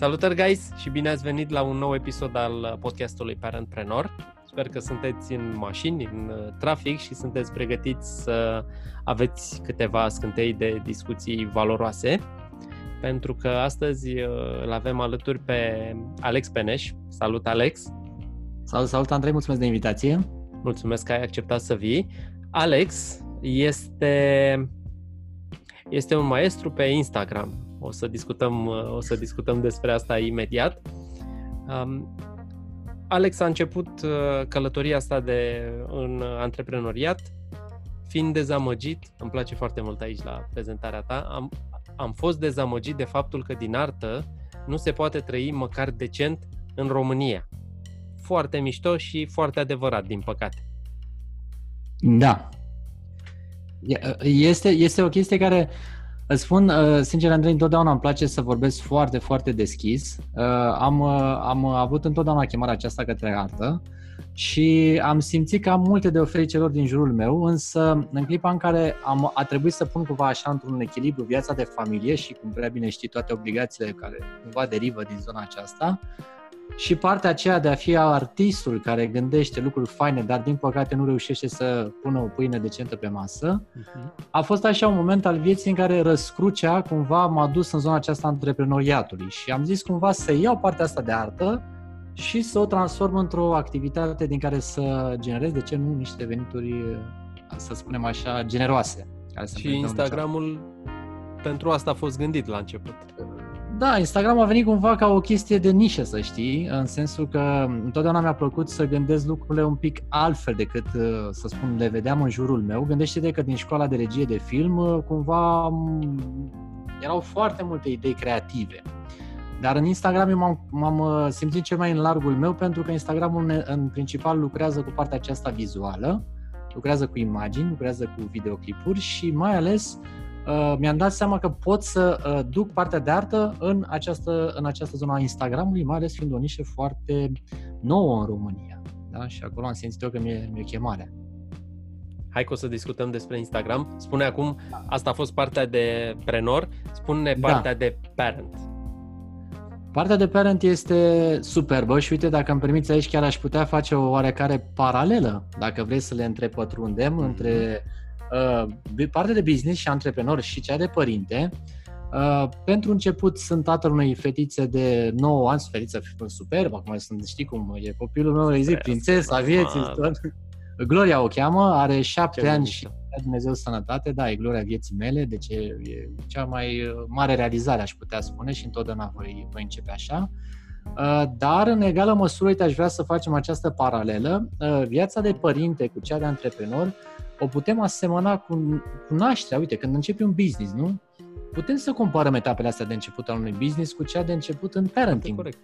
Salutări, guys, și bine ați venit la un nou episod al podcastului Parentpreneur. Sper că sunteți în mașini, în uh, trafic și sunteți pregătiți să aveți câteva scântei de discuții valoroase, pentru că astăzi uh, îl avem alături pe Alex Peneș. Salut, Alex! Salut, salut, Andrei, mulțumesc de invitație! Mulțumesc că ai acceptat să vii. Alex este, este un maestru pe Instagram o să discutăm, o să discutăm despre asta imediat. Um, Alex a început uh, călătoria asta de, în antreprenoriat fiind dezamăgit, îmi place foarte mult aici la prezentarea ta, am, am fost dezamăgit de faptul că din artă nu se poate trăi măcar decent în România. Foarte mișto și foarte adevărat, din păcate. Da. Este, este o chestie care Îți spun, uh, sincer, Andrei, întotdeauna îmi place să vorbesc foarte, foarte deschis. Uh, am, uh, am avut întotdeauna chemarea aceasta către artă și am simțit că am multe de oferit celor din jurul meu, însă în clipa în care am, a trebuit să pun cumva așa într-un echilibru viața de familie și, cum prea bine știi, toate obligațiile care cumva derivă din zona aceasta, și partea aceea de a fi artistul care gândește lucruri faine, dar din păcate nu reușește să pună o pâine decentă pe masă, uh-huh. a fost așa un moment al vieții în care răscrucea cumva m-a dus în zona aceasta antreprenoriatului și am zis cumva să iau partea asta de artă și să o transform într-o activitate din care să generez, de ce nu, niște venituri, să spunem așa, generoase. Care și Instagramul pentru asta a fost gândit la început. Da, Instagram a venit cumva ca o chestie de nișă, să știi, în sensul că întotdeauna mi-a plăcut să gândesc lucrurile un pic altfel decât, uh, să spun, le vedeam în jurul meu. Gândește-te că din școala de regie de film, uh, cumva erau foarte multe idei creative. Dar în Instagram eu m-am, m-am uh, simțit cel mai în largul meu pentru că Instagramul în principal lucrează cu partea aceasta vizuală, lucrează cu imagini, lucrează cu videoclipuri și mai ales uh, mi-am dat seama că pot să uh, duc partea de artă în această, în această zonă a Instagramului, mai ales fiind o nișă foarte nouă în România. Da? Și acolo am simțit eu că mi-e, mi-e chemarea. Hai că o să discutăm despre Instagram. Spune acum, asta a fost partea de prenor, spune da. partea da. de parent. Partea de parent este superbă și uite, dacă îmi permiți aici, chiar aș putea face o oarecare paralelă, dacă vrei să le întrepătrundem, mm-hmm. între Uh, partea de business și antreprenor și cea de părinte, uh, pentru început sunt tatăl unei fetițe de 9 ani, fetiță superbă, acum sunt, știi cum e copilul meu, îi zic prințesa vieții, tot. Gloria o cheamă, are 7 ani și Dumnezeu sănătate, da, e gloria vieții mele, deci e, e cea mai uh, mare realizare, aș putea spune, și întotdeauna voi, voi începe așa. Dar, în egală măsură, uite, aș vrea să facem această paralelă. Viața de părinte cu cea de antreprenor o putem asemăna cu, cu nașterea. Uite, când începi un business, nu? Putem să comparăm etapele astea de început al unui business cu cea de început în parenting. Corect.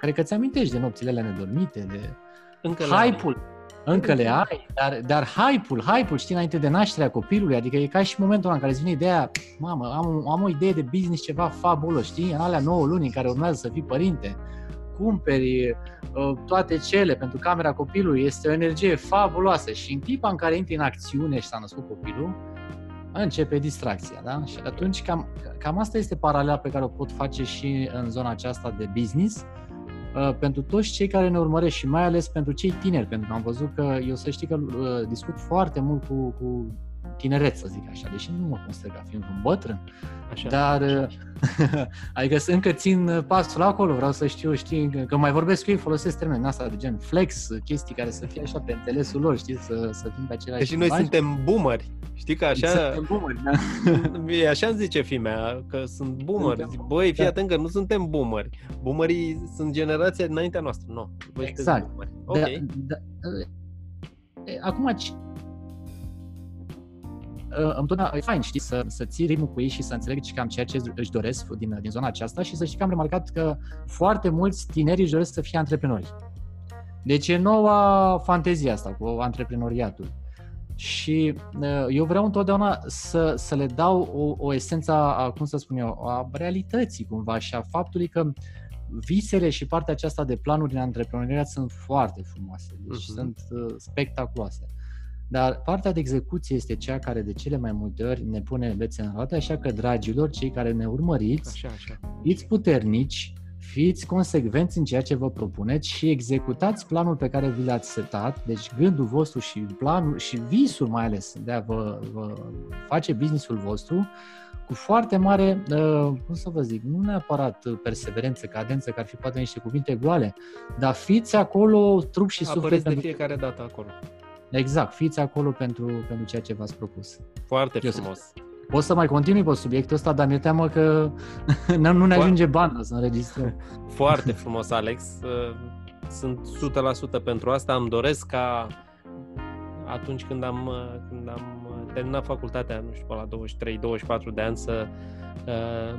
Care că ți amintești de nopțile alea nedormite, de Încă hype-ul. Încă le ai, dar, dar hype-ul, hype-ul, știi, înainte de nașterea copilului, adică e ca și momentul ăla în care îți vine ideea, mamă, am, am o idee de business, ceva fabulos, știi, în alea 9 luni în care urmează să fii părinte, cumperi uh, toate cele pentru camera copilului, este o energie fabuloasă și în clipa în care intri în acțiune și s-a născut copilul, începe distracția, da? Și atunci cam, cam asta este paralela pe care o pot face și în zona aceasta de business, uh, pentru toți cei care ne urmăresc și mai ales pentru cei tineri, pentru că am văzut că eu să știi că uh, discut foarte mult cu, cu tineret, să zic așa, deși nu mă consider ca fiind un bătrân, așa, dar așa, așa. adică încă țin pasul acolo, vreau să știu, știi, că mai vorbesc cu ei, folosesc termeni asta de gen flex, chestii care să fie așa pe înțelesul lor, știi, să, să fim pe același Deci noi suntem boomeri, știi că așa... Suntem boomeri, da. așa îmi zice fimea, că sunt boomeri. Zic, băi, fii da. atent că nu suntem boomeri. Boomerii sunt generația dinaintea noastră, nu. No, exact. Okay. Da, da, acum, Uh, întotdeauna e fain, știi, să, să ții ritmul cu ei și să înțelegi cam ceea ce își doresc din, din zona aceasta și să știi că am remarcat că foarte mulți tineri își doresc să fie antreprenori. Deci e noua fantezie asta cu antreprenoriatul. Și uh, eu vreau întotdeauna să, să le dau o, o esență a, cum să spun eu, a realității cumva și a faptului că visele și partea aceasta de planuri în antreprenoriat sunt foarte frumoase, deci uh-huh. sunt uh, spectaculoase. Dar partea de execuție este cea care de cele mai multe ori ne pune bețe în roate, așa că, dragilor, cei care ne urmăriți, așa, așa. fiți puternici, fiți consecvenți în ceea ce vă propuneți și executați planul pe care vi l-ați setat, deci gândul vostru și planul și visul mai ales de a vă, vă face businessul vostru cu foarte mare, uh, cum să vă zic, nu neapărat perseverență, cadență, că ar fi poate niște cuvinte goale, dar fiți acolo trup și Apăreți suflet. de pentru- fiecare dată acolo. Exact, fiți acolo pentru, pentru ceea ce v-ați propus. Foarte Eu frumos. O să mai continui pe subiectul ăsta, dar mi-e teamă că nu nu ne Poate- ajunge banda să înregistrăm. Foarte frumos, Alex. Uh, Sunt 100% pentru asta. Îmi doresc ca atunci când am, uh, când am uh, terminat facultatea, nu știu, pe la 23-24 de ani, să, uh,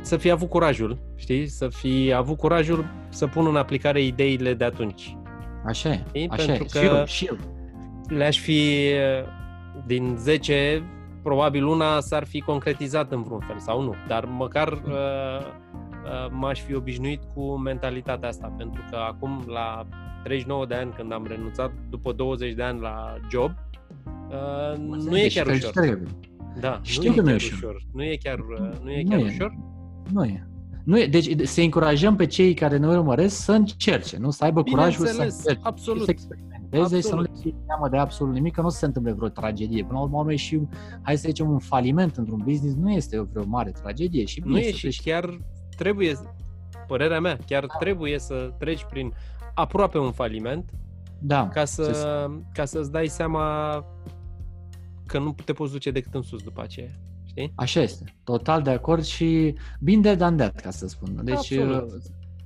să fi avut curajul, știi? Să fi avut curajul să pun în aplicare ideile de atunci. Așa e, Ei, așa pentru e. că- Și eu, și eu. Le-aș fi, uh, din 10, probabil una s-ar fi concretizat în vreun fel sau nu, dar măcar uh, uh, m-aș fi obișnuit cu mentalitatea asta, pentru că acum la 39 de ani când am renunțat după 20 de ani la job, uh, nu e Deci, chiar ușor. felicitări. Da, Știu nu că e nu e chiar ușor. ușor. Nu e chiar, uh, nu e Nu chiar e. ușor. Nu e. Nu e. Deci să încurajăm pe cei care ne urmăresc să încerce, nu? Să aibă curajul să Bineînțeles, încerce. absolut. Și să experimenteze, să nu le Absolut. fie teamă de absolut nimic, că nu o să se întâmple vreo tragedie. Până la urmă, oameni, și, hai să zicem, un faliment într-un business nu este o vreo mare tragedie. Și Nu bine e să și treci- chiar trebuie, părerea mea, chiar trebuie să treci prin aproape un faliment da, ca, să, să- ca să-ți dai seama că nu te poți duce decât în sus după aceea. Știi? Așa este. Total de acord și bine de that, ca să spun. Deci, Absolut. uh,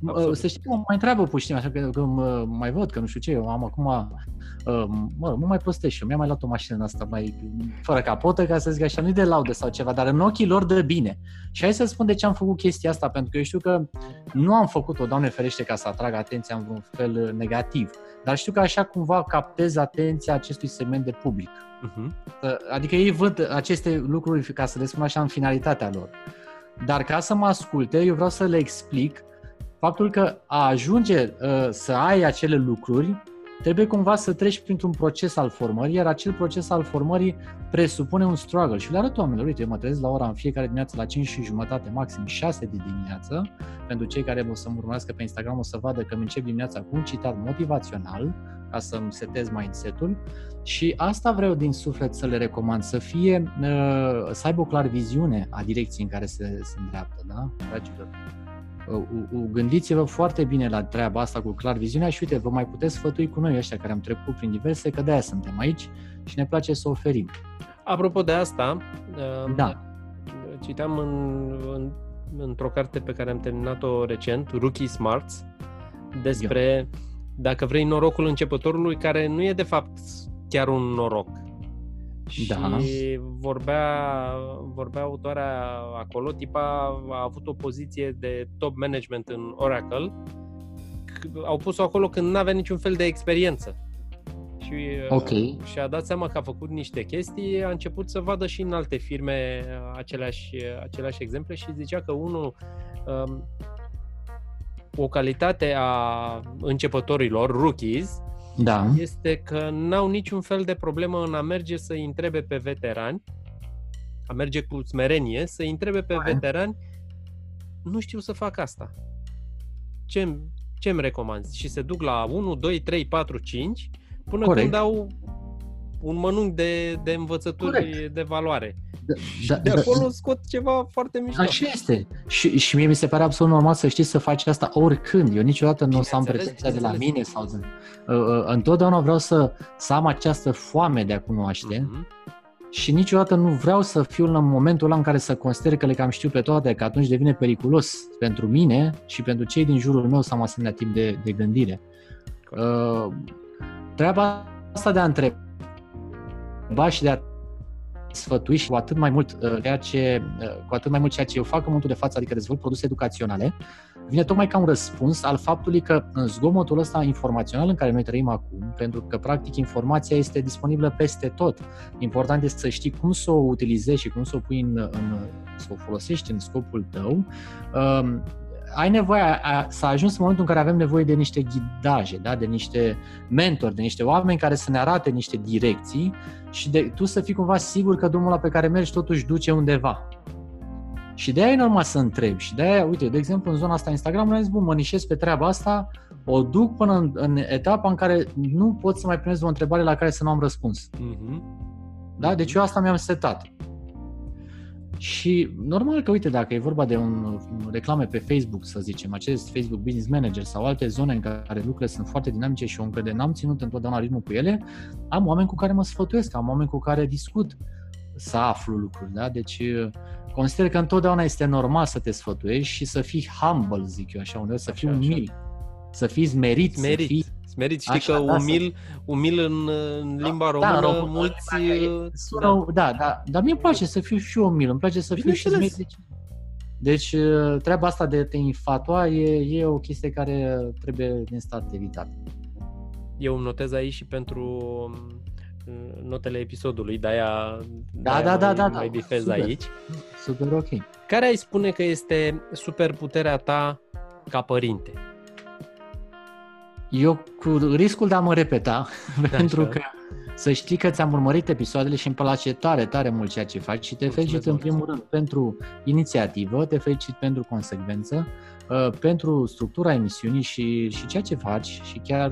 Absolut. Să știi, mă mai întreabă puțin, așa că, că mă, mai văd, că nu știu ce, eu am acum, uh, mă, mă mai prostesc și eu, mi-am mai luat o mașină în asta mai, fără capotă, ca să zic așa, nu de laudă sau ceva, dar în ochii lor de bine. Și hai să spun de ce am făcut chestia asta, pentru că eu știu că nu am făcut-o, Doamne ferește, ca să atrag atenția în vreun fel uh, negativ, dar știu că așa cumva captez atenția acestui segment de public. Uh-huh. Adică ei văd aceste lucruri, ca să le spun așa, în finalitatea lor. Dar ca să mă asculte, eu vreau să le explic faptul că a ajunge uh, să ai acele lucruri, trebuie cumva să treci printr-un proces al formării, iar acel proces al formării presupune un struggle. Și le arăt oamenilor, uite, eu mă trezesc la ora în fiecare dimineață la 5 și jumătate, maxim 6 de dimineață. Pentru cei care o să mă urmărească pe Instagram o să vadă că îmi încep dimineața cu un citat motivațional, ca să-mi setez mindset-ul. Și asta vreau din suflet să le recomand, să fie, uh, să aibă o clar viziune a direcției în care se, se îndreaptă, da, dragilor? Uh, Gândiți-vă foarte bine la treaba asta cu clar viziunea și uite, vă mai puteți sfătui cu noi ăștia care am trecut prin diverse, că de-aia suntem aici și ne place să oferim. Apropo de asta, um, Da. citeam în, în, într-o carte pe care am terminat-o recent, Rookie Smarts, despre dacă vrei norocul începătorului, care nu e de fapt chiar un noroc. Și Da. vorbea, vorbea autoarea acolo, tipa a avut o poziție de top management în Oracle, C- au pus-o acolo când nu avea niciun fel de experiență. Și, uh, Ok. și a dat seama că a făcut niște chestii, a început să vadă și în alte firme uh, aceleași, uh, aceleași exemple și zicea că unul um, o calitate a începătorilor, rookies, Da. este că n-au niciun fel de problemă în a merge să-i întrebe pe veterani, a merge cu smerenie, să-i întrebe pe Ok. veterani, nu știu să fac asta. Ce ce îmi recomanzi? Și se duc la 1, 2, 3, 4, 5, până Corect. când au un mănunchi de, de învățături Corect. de valoare. Da, De acolo scot ceva foarte mișto. Așa este. Și, și mie mi se pare absolut normal să știi să faci asta oricând. Eu niciodată nu o să am Bineînțeles, pretenția de la bineînțeles. mine sau de... Uh, uh, întotdeauna vreau să, să am această foame de a cunoaște Mhm. și niciodată nu vreau să fiu în momentul ăla în care să consider că le cam știu pe toate, că atunci devine periculos pentru mine și pentru cei din jurul meu să am asemenea tip de, de gândire. Uh, treaba asta de a întreba și de a sfătui și cu atât mai mult uh, ceea ce, uh, cu atât mai mult ceea ce eu fac în momentul de față, adică dezvolt produse educaționale, vine tocmai ca un răspuns al faptului că în zgomotul ăsta informațional în care noi trăim acum, pentru că practic informația este disponibilă peste tot, important este să știi cum să o utilizezi și cum să o pui în, în să o folosești în scopul tău. Um, ai nevoie a, a, să ajungi în momentul în care avem nevoie de niște ghidaje, da? de niște mentori, de niște oameni care să ne arate niște direcții și de tu să fii cumva sigur că drumul ăla pe care mergi totuși duce undeva. Și de aia e normal să întreb. Și de aia, uite, de exemplu, în zona asta Instagram, am zis, bun, mă nișez pe treaba asta, o duc până în, în etapa în care nu pot să mai primesc o întrebare la care să nu am răspuns. Mm-hmm. Da? Deci eu asta mi-am setat. Și normal că, uite, dacă e vorba de un, un reclame pe Facebook, să zicem, acest Facebook Business Manager sau alte zone în care lucrurile sunt foarte dinamice și eu încă de n-am ținut întotdeauna ritmul cu ele, am oameni cu care mă sfătuiesc, am oameni cu care discut să aflu lucruri, da? Deci consider că întotdeauna este normal să te sfătuiești și să fii humble, zic eu așa, uneori să fii umil, să fii smerit, smerit. să fii Smerit, știi așa, că da, umil, să... umil în, în da, limba română, da, română mulți... Sună, da. da, da, dar mie îmi place să fiu și umil, îmi place să fiu și smerit. Deci, deci treaba asta de te infatua e, e o chestie care trebuie din start evitată. Eu îmi notez aici și pentru notele episodului, de-aia, da, da, da, da, mai bifez super, aici. Super ok. Care ai spune că este superputerea ta ca părinte? Eu cu riscul de a mă repeta, pentru că să știi că ți-am urmărit episoadele și îmi place tare, tare mult ceea ce faci și te Mulțumesc felicit în primul rând pentru inițiativă, te felicit pentru consecvență, uh, pentru structura emisiunii și, și ceea ce faci și chiar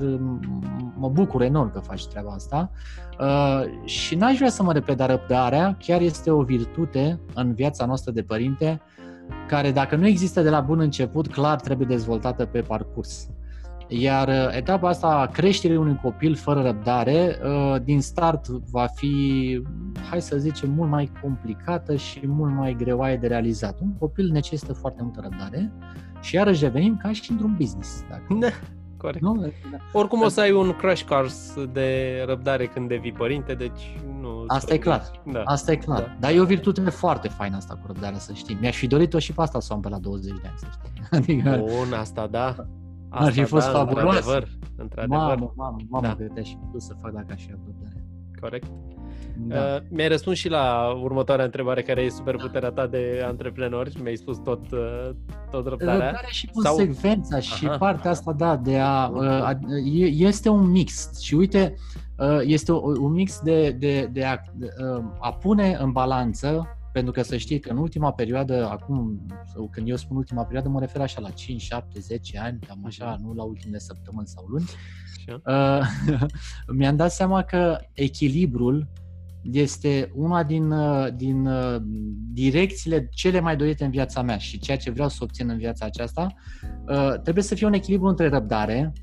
mă bucur enorm că faci treaba asta. Uh, și n-aș vrea să mă repet, dar răbdarea chiar este o virtute în viața noastră de părinte care dacă nu există de la bun început, clar trebuie dezvoltată pe parcurs. Iar uh, etapa asta a creșterii unui copil fără răbdare, uh, din start va fi, hai să zicem, mult mai complicată și mult mai greoaie de realizat. Un copil necesită foarte multă răbdare și iarăși revenim ca și într-un business. Dacă... Da, corect. Nu? Da. Oricum o să ai un crash course de răbdare când devii părinte, deci nu... Asta e clar, da. asta e clar. Da. Dar e o virtute foarte faină asta cu răbdarea, să știi. Mi-aș fi dorit-o și pe asta să o am pe la 20 de ani, să știi. Adică... Bun, asta da. Asta, Ar fi fost da, fabulos. Într-adevăr, într-adevăr. Mamă, mamă, mamă, da. că te-aș fi să fac dacă aș fi avut Corect. Da. Uh, mi-ai răspuns și la următoarea întrebare, care e superputerea ta de antreprenori. Mi-ai spus tot, uh, tot răbdarea. Răbdarea și consecvența Sau... și Aha. partea asta, da, de a, uh, a... Este un mix. Și uite, uh, este un mix de, de, de a, de, uh, a pune în balanță pentru că să știi că în ultima perioadă, acum, sau când eu spun ultima perioadă, mă refer așa la 5, 7, 10 ani, cam așa, mhm. nu la ultimele săptămâni sau luni, uh, mi-am dat seama că echilibrul este una din, uh, din uh, direcțiile cele mai dorite în viața mea și ceea ce vreau să obțin în viața aceasta. Uh, trebuie să fie un echilibru între răbdare,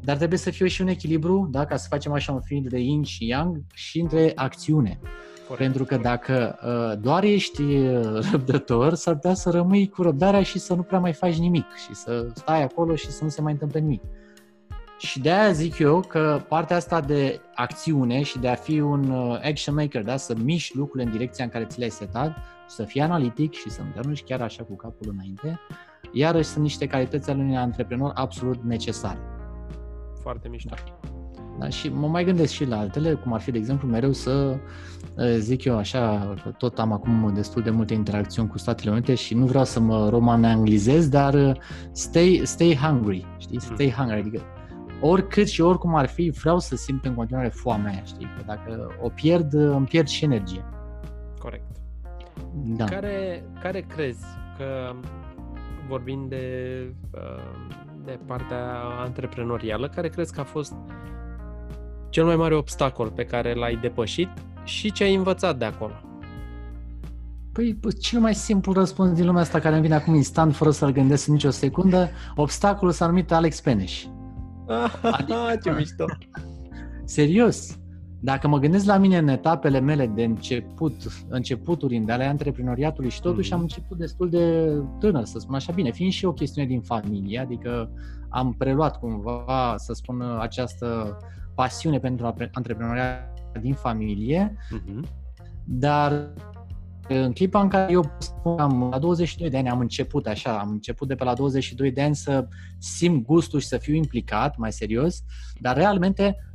dar trebuie să fie și un echilibru, da, ca să facem așa un film de yin și yang, și între acțiune. Corect. Pentru că dacă uh, doar ești uh, răbdător, s-ar putea să rămâi cu răbdarea și să nu prea mai faci nimic și să stai acolo și să nu se mai întâmple nimic. Și de aia zic eu că partea asta de acțiune și de a fi un uh, action maker, da? să miști lucrurile în direcția în care ți le-ai setat, să fii analitic și să nu te chiar așa cu capul înainte, iarăși sunt niște calități ale unui antreprenor absolut necesare. Foarte mișto. Da. Da? Și mă mai gândesc și la altele, cum ar fi, de exemplu, mereu să zic eu așa, tot am acum destul de multe interacțiuni cu Statele Unite și nu vreau să mă roman-anglizez, dar stay, stay hungry, știi? Stay mm. hungry, adică oricât și oricum ar fi, vreau să simt în continuare foamea aia, știi? Că dacă o pierd, îmi pierd și energie. Corect. Da. Care, care crezi că, vorbind de, de partea antreprenorială, care crezi că a fost cel mai mare obstacol pe care l-ai depășit și ce ai învățat de acolo? Păi, cel mai simplu răspuns din lumea asta care îmi vine acum instant, fără să-l gândesc nicio secundă, obstacolul s-a numit Alex Peneș. Adică, ce mișto! Serios! Dacă mă gândesc la mine în etapele mele de început, începuturi de ale antreprenoriatului și totuși mm. am început destul de tânăr, să spun așa bine, fiind și o chestiune din familie, adică am preluat cumva, să spun, această pasiune pentru antreprenoriat din familie, uh-huh. dar în clipa în care eu spun, am, la 22 de ani am început așa, am început de pe la 22 de ani să simt gustul și să fiu implicat mai serios, dar realmente uh,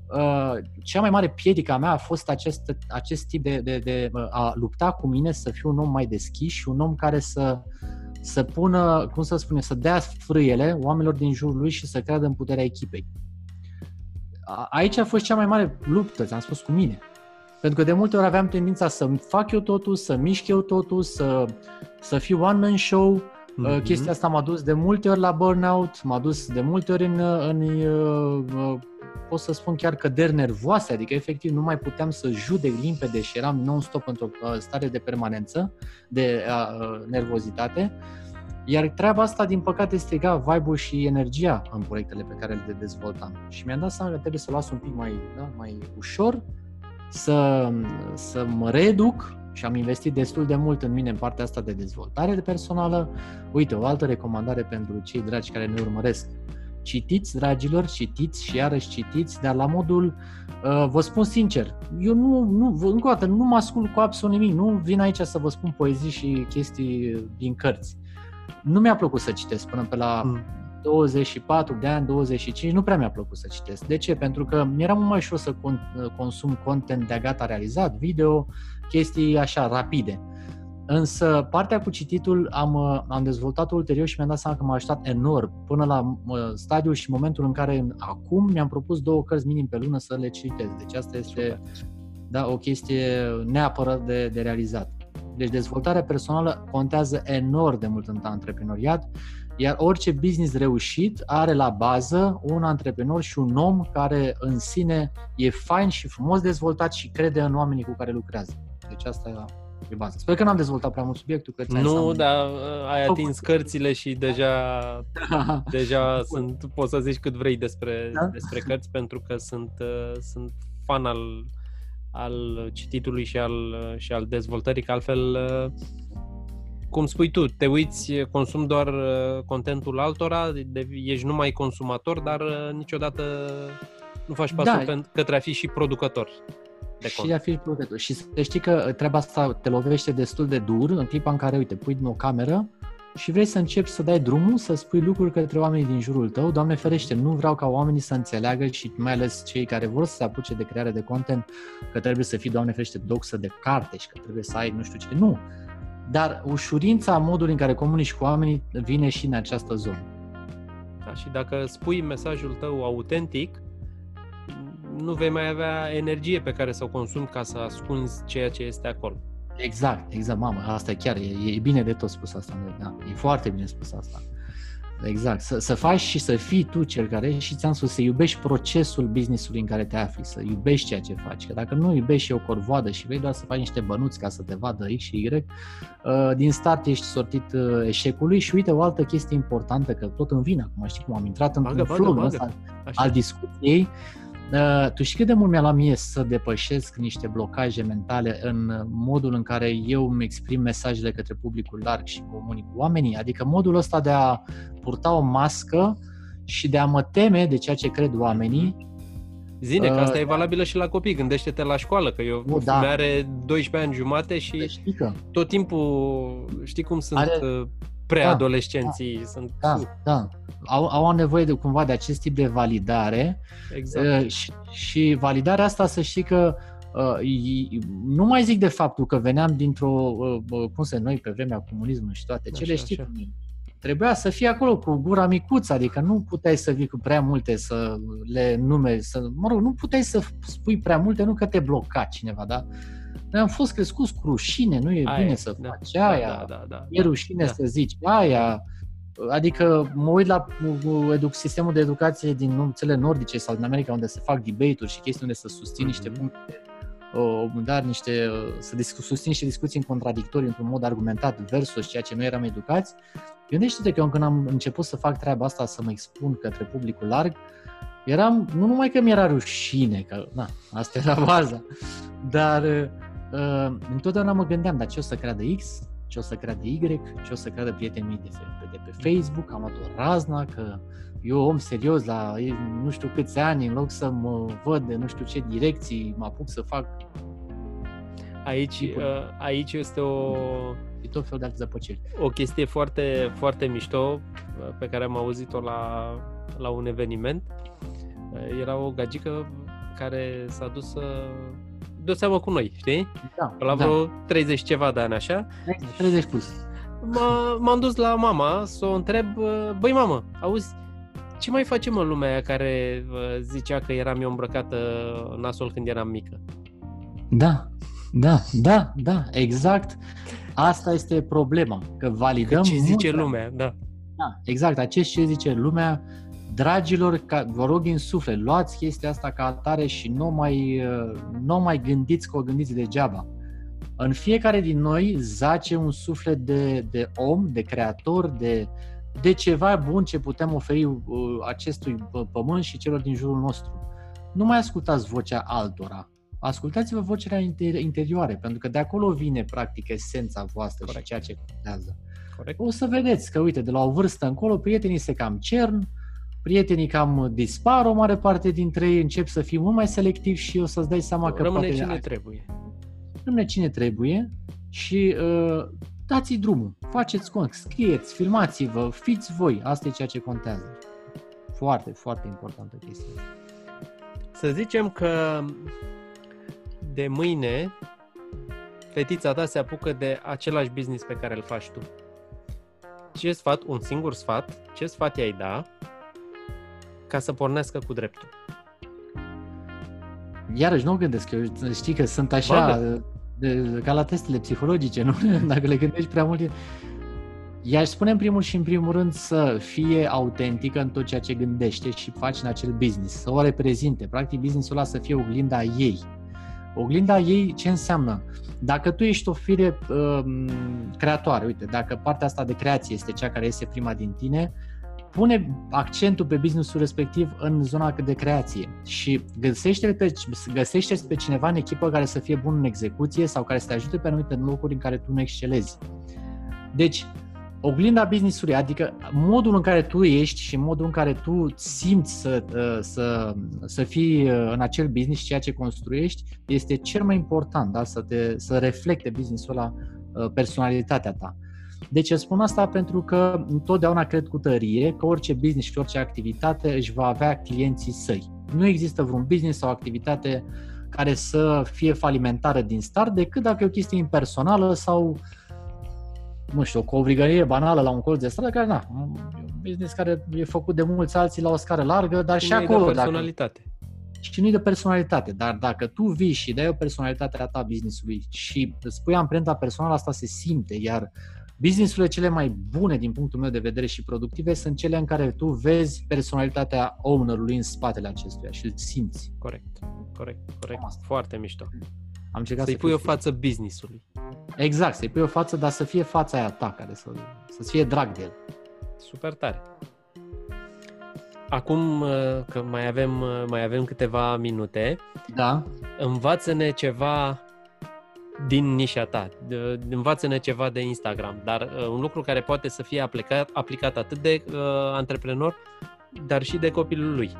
cea mai mare piedică a mea a fost acest, acest tip de, de, de a lupta cu mine să fiu un om mai deschis și un om care să, să pună, cum să spune, să dea frâiele oamenilor din jurul lui și să creadă în puterea echipei aici a fost cea mai mare luptă, ți-am spus cu mine. Pentru că de multe ori aveam tendința să fac eu totul, să mișc eu totul, să să fii one-man show, mm-hmm. chestia asta m-a dus de multe ori la burnout, m-a dus de multe ori în, în, în pot să spun chiar căderi nervoase, adică efectiv nu mai puteam să judec limpede și eram non-stop într-o stare de permanență, de uh, nervozitate. Iar treaba asta, din păcate, striga vibe și energia în proiectele pe care le dezvoltam. Și mi-am dat seama că trebuie să las un pic mai, da, mai ușor, să, să mă reeduc și am investit destul de mult în mine în partea asta de dezvoltare de personală. Uite, o altă recomandare pentru cei dragi care ne urmăresc. Citiți, dragilor, citiți și iarăși citiți, dar la modul, uh, vă spun sincer, eu nu, nu, încă o dată, nu mă ascult cu absolut nimic, nu vin aici să vă spun poezii și chestii din cărți. Nu mi-a plăcut să citesc până pe la mm. 24 de ani, 25, nu prea mi-a plăcut să citesc. De ce? Pentru că mi-era mult mai ușor să consum content de gata realizat, video, chestii așa rapide. Însă partea cu cititul am, am dezvoltat ulterior și mi-am dat seama că m-a ajutat enorm până la stadiul și momentul în care acum mi-am propus două cărți minim pe lună să le citesc. Deci asta este da, o chestie neapărat de, de realizat. Deci dezvoltarea personală contează enorm de mult în antreprenoriat, iar orice business reușit are la bază un antreprenor și un om care în sine e fain și frumos dezvoltat și crede în oamenii cu care lucrează. Deci asta e baza. Sper că n-am dezvoltat prea mult subiectul. Că nu, dar uh, ai atins cărțile și deja, deja sunt, poți să zici cât vrei despre, da? despre cărți pentru că sunt, uh, sunt fan al, al cititului și al, și al dezvoltării, că altfel uh, cum spui tu, te uiți, consumi doar contentul altora, ești numai consumator, dar niciodată nu faci pasul da. către a fi și producător de și a fi producător. Și să știi că treaba asta te lovește destul de dur în clipa în care, uite, pui din o cameră și vrei să începi să dai drumul, să spui lucruri către oamenii din jurul tău. Doamne ferește, nu vreau ca oamenii să înțeleagă și mai ales cei care vor să se apuce de creare de content că trebuie să fii, Doamne ferește, doxă de carte și că trebuie să ai nu știu ce. Nu. Dar ușurința modul în care comunici cu oamenii vine și în această zonă. Da, și dacă spui mesajul tău autentic, nu vei mai avea energie pe care să o consumi ca să ascunzi ceea ce este acolo. Exact, exact, mamă, asta e chiar, e, e bine de tot spus asta, da, e foarte bine spus asta. Exact, să, să faci și să fii tu cel care, și ți-am spus, să iubești procesul businessului în care te afli, să iubești ceea ce faci, că dacă nu iubești și o corvoadă și vrei doar să faci niște bănuți ca să te vadă X și Y, uh, din start ești sortit uh, eșecului și uite o altă chestie importantă, că tot îmi vine acum, știi cum am intrat într-un flow ăsta al discuției, Uh, tu știi cât de mult mi-a luat mie să depășesc niște blocaje mentale în modul în care eu îmi exprim mesajele către publicul larg și comunic cu oamenii? Adică modul ăsta de a purta o mască și de a mă teme de ceea ce cred oamenii. Zine, că asta uh, e valabilă și la copii. Gândește-te la școală, că eu nu, da. are 12 ani jumate și știi că. tot timpul, știi cum sunt are uh, preadolescenții. Da, sunt... da, da. Au, au nevoie de cumva de acest tip de validare exact. Uh, și, și validarea asta să știi că uh, nu mai zic de faptul că veneam dintr-o, uh, cum să noi pe vremea comunismului și toate cele, așa, știi așa. Trebuia să fii acolo cu gura micuță, adică nu puteai să vii cu prea multe să le numeri, să, mă rog, nu puteai să spui prea multe, nu că te bloca cineva, da? Noi am fost crescuți cu rușine, nu e aia, bine să da, faci aia, da, da, da, e rușine da. să zici aia, Adică mă uit la educ, sistemul de educație din țările nordice sau din America unde se fac debate-uri și chestii unde să susțin mm-hmm. niște mhm. puncte dar niște, să discu- susțin niște discuții în contradictorii într-un mod argumentat versus ceea ce noi eram educați. Gândește-te că eu când am început să fac treaba asta, să mă expun către publicul larg, eram, nu numai că mi-era rușine, că na, asta era baza, dar uh, întotdeauna mă gândeam, dar ce o să creadă X, ce o să creadă Y, ce o să creadă prietenii de, de pe Facebook, am luat o razna, că eu om serios la nu știu câți ani, în loc să mă văd de nu știu ce direcții, mă apuc să fac Aici, uh, aici este o... Și tot felul de alte zăpăciri. O chestie foarte, foarte mișto uh, pe care am auzit-o la, la un eveniment. Uh, era o gagică care s-a dus să de seamă cu noi, știi? Da. La da. vreo 30 ceva de ani așa. 30 plus. M- m-am dus la mama să o întreb, băi mamă, auzi, ce mai facem în lumea aia care zicea că eram eu îmbrăcată nasol când eram mică? Da, da, da, da, exact. Asta este problema, că validăm Că ce zice mult- lumea, da. Da, exact, acest ce zice lumea, dragilor, ca, vă rog în suflet, luați chestia asta ca atare și nu mai, uh, nu mai gândiți că o gândiți degeaba. În fiecare din noi zace un suflet de, de om, de creator, de, de ceva bun ce putem oferi uh, acestui p- pământ și celor din jurul nostru. Nu mai ascultați vocea altora. Ascultați-vă vocea inter- interioare, pentru că de acolo vine, practic, esența voastră Corect. și ceea ce contează Corect? o să vedeți că, uite, de la o vârstă încolo, prietenii se cam cern, prietenii cam dispar, o mare parte dintre ei încep să fie mult mai selectivi și o să-ți dai seama că Rămâne poate cine trebuie. rămâne cine trebuie și uh, dați drumul, faceți cont, scrieți, filmați-vă, fiți voi, asta e ceea ce contează. Foarte, foarte importantă chestie. Să zicem că de mâine fetița ta se apucă de același business pe care îl faci tu. Ce sfat, un singur sfat, ce sfat i-ai da ca să pornească cu dreptul? Iarăși nu gândesc, eu știi că sunt așa, Bagă. de, ca la testele psihologice, nu? Dacă le gândești prea mult, e- I-aș spune în primul și în primul rând să fie autentică în tot ceea ce gândește și face în acel business, să o reprezinte. Practic, businessul ăla să fie oglinda ei. Oglinda ei ce înseamnă? Dacă tu ești o fire um, creatoare, uite, dacă partea asta de creație este cea care este prima din tine, pune accentul pe businessul respectiv în zona de creație și găsește pe, găsește pe cineva în echipă care să fie bun în execuție sau care să te ajute pe anumite locuri în care tu nu excelezi. Deci, oglinda business-ului, adică modul în care tu ești și modul în care tu simți să, uh, să, să fii uh, în acel business și ceea ce construiești, este cel mai important, da? să, te, să reflecte business-ul la personalitatea ta. Deci îți spun asta pentru că întotdeauna cred cu tărie că orice business și orice activitate își va avea clienții săi. Nu există vreun business sau activitate care să fie falimentară din start decât dacă e o chestie impersonală sau nu știu, o covrigărie banală la un colț de stradă, care, na, e un business care e făcut de mulți alții la o scară largă, dar și, Nu-i de acolo, dacă, personalitate. și nu de personalitate, dar dacă tu vii și dai o personalitate a ta businessului și îți pui amprenta personală, asta se simte, iar businessurile cele mai bune din punctul meu de vedere și productive sunt cele în care tu vezi personalitatea ownerului în spatele acestuia și îl simți. Corect, corect, corect. Cam asta. Foarte mișto. Am încercat Să-i să pui fiu o față businessului. Exact, să-i pui o față, dar să fie fața aia ta, care să, să fie drag de el. Super tare. Acum uh, că mai avem, uh, mai avem câteva minute, Da? învață-ne ceva din nișa ta, de- învață-ne ceva de Instagram, dar uh, un lucru care poate să fie aplicat, aplicat atât de uh, antreprenor, dar și de copilul lui.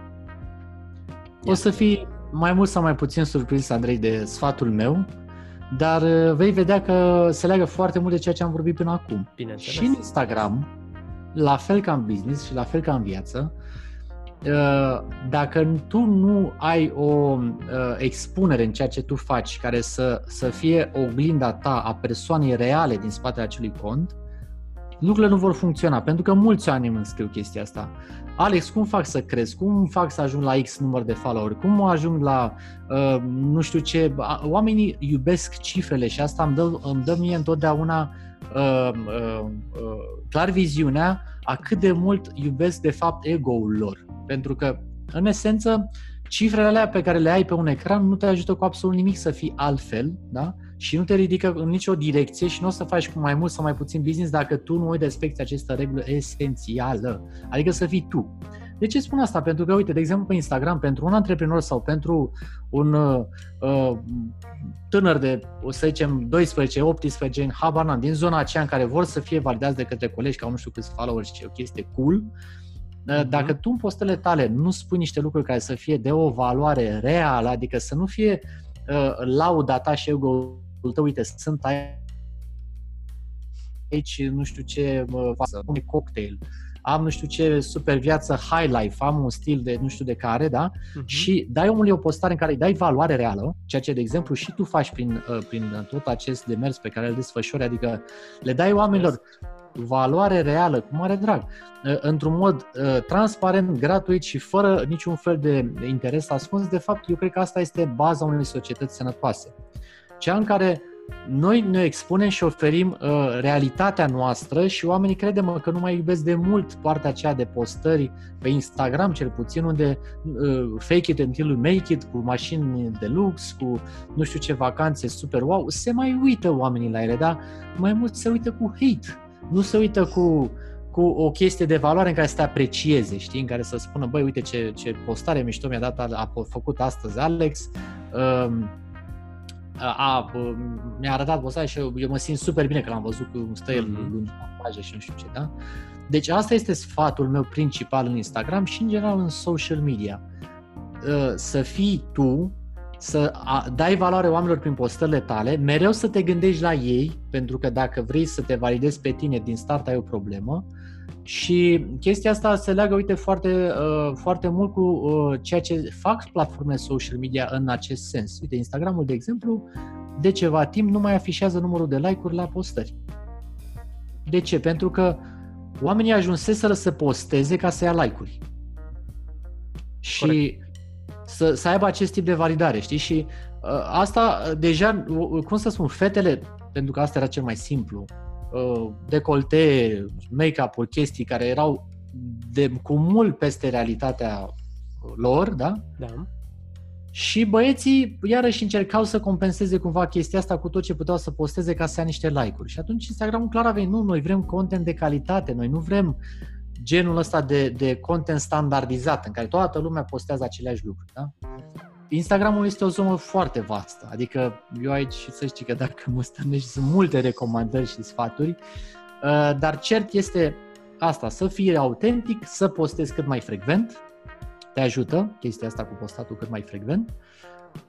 O să fii mai mult sau mai puțin surprins, Andrei, de sfatul meu, dar uh, vei vedea că se leagă foarte mult de ceea ce am vorbit până acum. Bineînțeles. Și în Instagram, la fel ca în business și la fel ca în viață, uh, dacă tu nu ai o uh, expunere în ceea ce tu faci care să, să fie oglinda ta a persoanei reale din spatele acelui cont, lucrurile nu vor funcționa, pentru că mulți oameni îmi scriu chestia asta. Alex, cum fac să cresc? Cum fac să ajung la X număr de follower? Cum ajung la uh, nu știu ce? A- Oamenii iubesc cifrele și asta îmi dă, îmi dă mie întotdeauna uh, uh, uh, clar viziunea a cât de mult iubesc de fapt ego-ul lor. Pentru că, în esență, cifrele alea pe care le ai pe un ecran nu te ajută cu absolut nimic să fii altfel, da? Și nu te ridică în nicio direcție și nu o să faci cu mai mult sau mai puțin business dacă tu nu respecti această regulă esențială. Adică să fii tu. De ce spun asta? Pentru că, uite, de exemplu, pe Instagram, pentru un antreprenor sau pentru un uh, uh, tânăr de, o să zicem, 12, 18, în habar n-am, din zona aceea în care vor să fie validați de către colegi ca nu știu câți followers și o chestie cool, uh, dacă tu în postele tale nu spui niște lucruri care să fie de o valoare reală, adică să nu fie uh, lauda ta și ego-ul tău, uite, sunt aici, nu știu ce, mă, față, un cocktail, am nu știu ce super viață, high life, am un stil de nu știu de care, da? Mhm. Și dai omului o postare în care îi dai valoare reală, ceea ce, de exemplu, și tu faci prin, uh, prin tot acest demers pe care îl desfășori, adică le dai oamenilor valoare reală, cu mare drag, uh, într-un mod uh, transparent, gratuit și fără niciun fel de interes ascuns, de fapt, eu cred că asta este baza unei societăți sănătoase. Cea în care noi ne expunem și oferim uh, realitatea noastră și oamenii credem că nu mai iubesc de mult partea aceea de postări pe Instagram, cel puțin, unde uh, fake it until you make it, cu mașini de lux, cu nu știu ce vacanțe super wow, se mai uită oamenii la ele, dar mai mult se uită cu hate, nu se uită cu cu o chestie de valoare în care să te aprecieze, știi, în care să spună, băi, uite ce, ce postare mișto mi-a dat, a, a făcut astăzi Alex, uh, a, a, mi-a arătat postarea și eu, eu mă simt super bine că l-am văzut cu stă el mm-hmm. lungi pagă și nu știu ce, da? Deci asta este sfatul meu principal în Instagram și în general în social media. Ă, să fii tu, să dai valoare oamenilor prin postările tale, mereu să te gândești la ei, pentru că dacă vrei să te validezi pe tine din start ai o problemă, și chestia asta se leagă, uite, foarte, uh, foarte mult cu uh, ceea ce fac platformele social media în acest sens. Uite, Instagramul, de exemplu, de ceva timp nu mai afișează numărul de like-uri la postări. De ce? Pentru că oamenii ajunseseră să posteze ca să ia like-uri. Și să, să aibă acest tip de validare, știi? Și uh, asta deja, uh, cum să spun, fetele, pentru că asta era cel mai simplu, Uh, decolte, make-up-uri, chestii care erau de, cu mult peste realitatea lor, da? Da. Și băieții iarăși încercau să compenseze cumva chestia asta cu tot ce puteau să posteze ca să ia niște like-uri. Și atunci Instagram clar a venit, nu, noi vrem content de calitate, noi nu vrem genul ăsta de, de content standardizat în care toată lumea postează aceleași lucruri. Da? Instagramul este o zonă foarte vastă, adică eu aici să știi că dacă mă stănești sunt multe recomandări și sfaturi, uh, dar cert este asta, să fii autentic, să postezi cât mai frecvent, te ajută chestia asta cu postatul cât mai frecvent,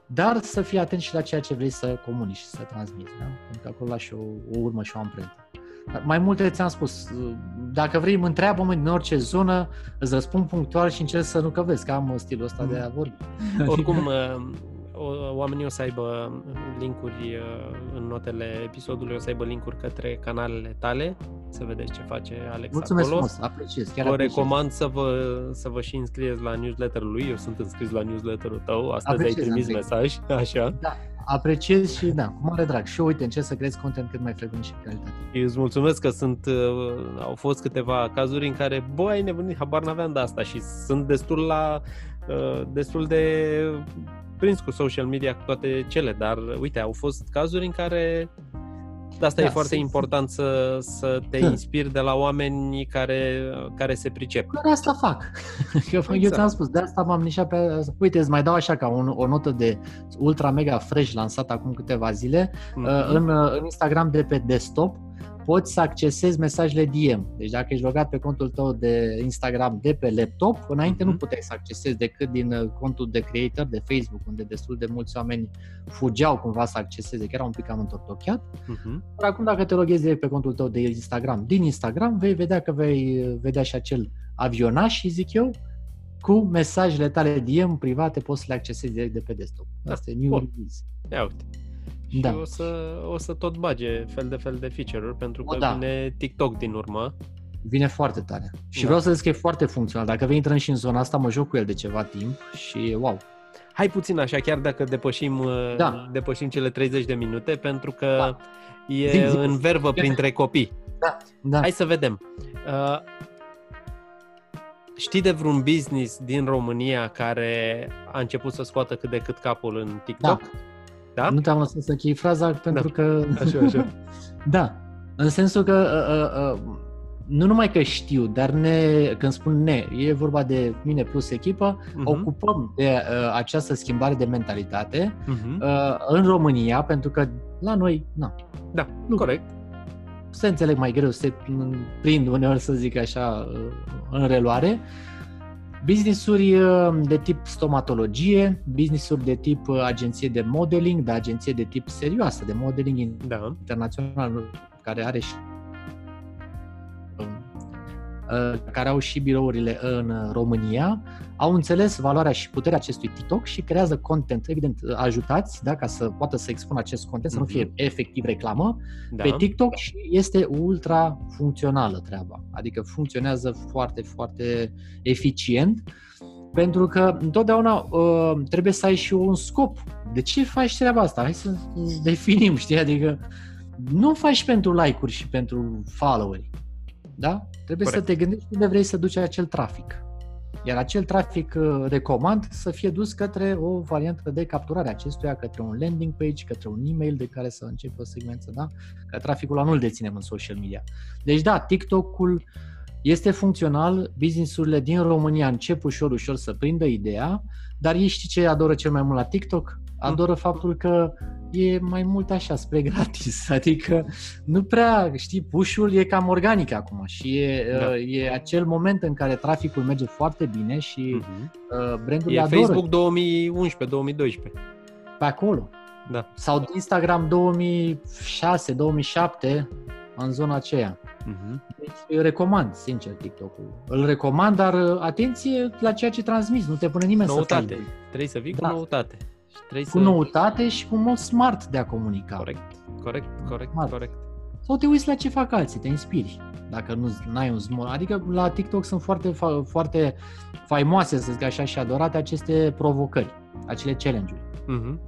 dar să fii atent și la ceea ce vrei să comunici și să transmiți, da? pentru că acolo lași o, o urmă și o amprentă. Mai multe ți-am spus, dacă vrei, mă întreabă din orice zonă, îți răspund punctual și încerc să nu că vezi, că am stilul ăsta de a vorbi. Oricum, uh, oamenii o să aibă linkuri uh, în notele episodului, o să aibă linkuri către canalele tale, să vedeți ce face Alex Mulțumesc acolo. Mulțumesc apreciez. Chiar vă apreciez. recomand să vă, să vă și înscrieți la newsletterul lui, eu sunt înscris la newsletterul tău, astăzi apreciez, ai trimis Andrei. mesaj, așa. Da, apreciez și da, cu mare drag. Și uite, încerc să crezi content cât mai frecvent și calitate. Eu îți mulțumesc că sunt, uh, au fost câteva cazuri în care, bă, ai nebunit, habar n-aveam de asta și sunt destul la, uh, destul de prins cu social media, cu toate cele, dar uite, au fost cazuri în care de asta da, e foarte important să, să te da. inspiri de la oameni care, care se pricep. De asta fac. exact. Eu ți-am spus, de asta m-am nișat pe... Uite, îți mai dau așa ca un, o notă de ultra mega fresh lansată acum câteva zile mm-hmm. în, în Instagram de pe desktop poți să accesezi mesajele DM. Deci dacă ești logat pe contul tău de Instagram de pe laptop, înainte mm-hmm. nu puteai să accesezi decât din uh, contul de creator de Facebook, unde destul de mulți oameni fugeau cumva să acceseze, că era un pic cam întortocheat. Mm-hmm. Dar acum dacă te loghezi pe contul tău de Instagram, din Instagram, vei vedea că vei uh, vedea și acel avionaș, zic eu, cu mesajele tale DM private poți să le accesezi direct de pe desktop. Da. Asta e new release. Ia uite. Și da. o, să, o să tot bage fel de fel de feature-uri, pentru că o, da. vine TikTok din urmă. Vine foarte tare. Și da. vreau să zic că e foarte funcțional. Dacă vei intrăm și în zona asta, mă joc cu el de ceva timp și wow. Hai puțin așa, chiar dacă depășim, da. depășim cele 30 de minute, pentru că da. e zi, zi, în verbă printre copii. Da, da. Hai să vedem. Uh, știi de vreun business din România care a început să scoată cât de cât capul în TikTok? Da. Da? Nu te-am lăsat să închei fraza pentru da. că... Așa, așa. da. În sensul că uh, uh, uh, nu numai că știu, dar ne, când spun ne, e vorba de mine plus echipă, uh-huh. ocupăm de uh, această schimbare de mentalitate uh-huh. uh, în România, pentru că la noi, na. Da, nu, corect. Se înțeleg mai greu, se prind uneori, să zic așa, uh, în reluare. Uh, Business-uri uh, de tip stomatologie, business-uri de tip uh, agenție de modeling, de agenție de tip serioasă, de modeling da. internațional, care are și uh, care au și birourile în România, au înțeles valoarea și puterea acestui TikTok și creează content, evident, ajutați, da, ca să poată să expună acest content, mm-hmm. să nu fie mhm. efectiv reclamă, da. pe TikTok și este ultra funcțională treaba. Adică funcționează foarte, foarte eficient pentru că întotdeauna uh, trebuie să ai și un scop de ce faci treaba asta? Hai să definim, știi? Adică nu faci pentru like-uri și pentru followeri. Da? Trebuie Corect. să te gândești unde vrei să duci acel trafic. Iar acel trafic uh, recomand să fie dus către o variantă de capturare acestuia, către un landing page, către un email de care să începe o secvență, da? Că traficul ăla nu-l deținem în social media. Deci da, TikTok-ul este funcțional, businessurile din România încep ușor, ușor să prindă ideea, dar ei știi ce adoră cel mai mult la TikTok? Adoră mm. faptul că e mai mult așa, spre gratis. Adică nu prea, știi, push-ul e cam organic acum și e, da. uh, e acel moment în care traficul merge foarte bine și uh-huh. uh, brandurile e adoră. Facebook 2011-2012. Pe acolo. Da. Sau Instagram 2006-2007 în zona aceea. Uh-huh. Deci eu recomand, sincer, TikTok-ul. Îl recomand, dar uh, atenție la ceea ce transmiți, nu te pune nimeni noutate. să fii. Trebuie să vii da. cu noutate. Și trebuie cu să... noutate și cu un mod smart de a comunica. Corect, corect, corect, smart. corect. Sau te uiți la ce fac alții, te inspiri. Dacă nu ai un small, adică la TikTok sunt foarte, foarte faimoase, să zic așa, și adorate aceste provocări, acele challenge-uri. Uh-huh.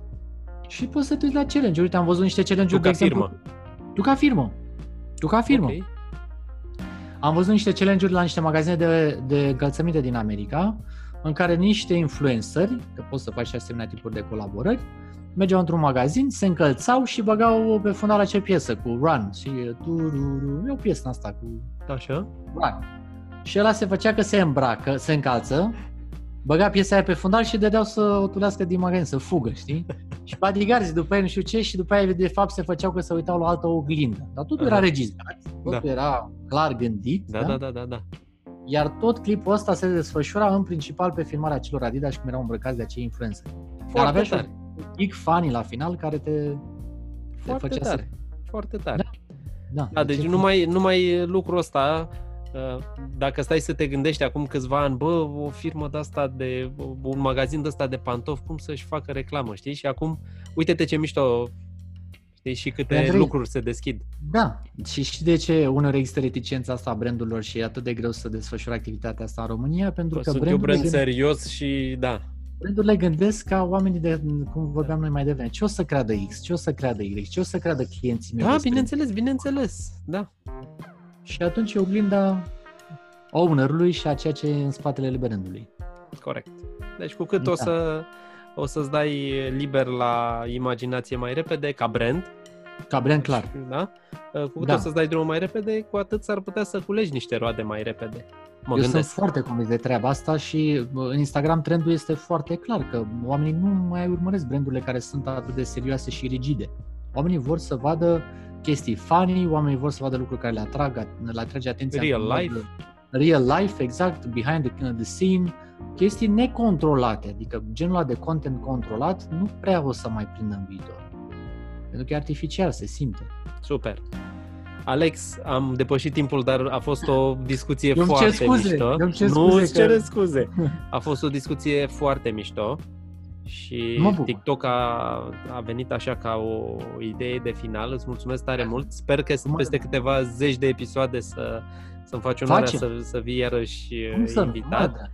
Și poți să te uiți la challenge Uite, am văzut niște challenge-uri, tu de exemplu. Firmă. Tu ca firmă. Tu ca firmă. Okay. Am văzut niște challenge-uri la niște magazine de, de încălțăminte din America, în care niște influenceri, că poți să faci și asemenea tipuri de colaborări, mergeau într-un magazin, se încălțau și băgau pe fundal acea piesă cu Run și tururu, e o piesă asta cu Așa. Run. Și ăla se făcea că se îmbracă, se încalță, băga piesa aia pe fundal și dădeau să o tulească din magazin, să fugă, știi? și bodyguards după aia nu știu ce și după aia de fapt se făceau că se uitau la altă oglindă. Dar totul Aha. era registrat, totul da. era clar gândit. Da, da, da, da, da. Iar tot clipul ăsta se desfășura în principal pe filmarea celor Adidas și cum erau îmbrăcați de acei influencer. Dar avea și un big funny la final care te, Foarte te făcea tare. Să... Foarte tare. Da, da, da deci numai, numai lucrul ăsta Uh, dacă stai să te gândești acum câțiva ani, bă, o firmă de asta de, un magazin de asta de pantofi, cum să-și facă reclamă, știi? Și acum, uite-te ce mișto, știi, și câte Andrei, lucruri se deschid. Da, și știi de ce uneori există reticența asta a brandurilor și e atât de greu să desfășoare activitatea asta în România? Pentru că sunt eu brand serios și da. Brandurile gândesc ca oamenii de, cum vorbeam noi mai devreme, ce o să creadă X, ce o să creadă Y, ce o să creadă clienții mei. Da, bineînțeles, bineînțeles, da. Și atunci e oglinda ownerului și a ceea ce e în spatele brandului. Corect. Deci cu cât da. o, să, o să-ți dai liber la imaginație mai repede, ca brand, ca brand, clar. Da? Cu cât da. o să-ți dai drumul mai repede, cu atât s-ar putea să culegi niște roade mai repede. Mă Eu gândesc. sunt foarte convins de treaba asta și în Instagram trendul este foarte clar, că oamenii nu mai urmăresc brandurile care sunt atât de serioase și rigide. Oamenii vor să vadă chestii funny, oamenii vor să vadă lucruri care le atrag, le atrage atenția. Real life. Real life, exact, behind the, the scene, chestii necontrolate, adică genul de content controlat nu prea o să mai prindă în viitor. Pentru că e artificial, se simte. Super. Alex, am depășit timpul, dar a fost o discuție eu foarte scuze, mișto. Nu îți că... cere scuze. A fost o discuție foarte mișto și TikTok a, a venit așa ca o idee de final. Îți mulțumesc tare mult. Sper că peste câteva zeci de episoade să, să-mi faci onoarea să, să vii iarăși Cum uh, invitat.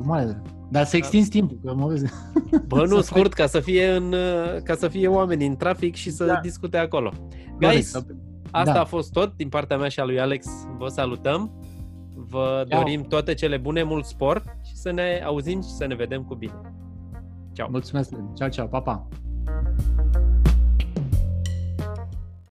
Cu mare Dar să extinzi da. timpul, că mă vezi. Bă, nu, scurt, ca să fie în, uh, ca să fie oameni în trafic și să da. discute acolo. Guys, asta da. a fost tot din partea mea și a lui Alex. Vă salutăm. Vă Ciao. dorim toate cele bune, mult sport și să ne auzim și să ne vedem cu bine. Ciao. Mulțumesc. Ciao, ciao. Pa, pa.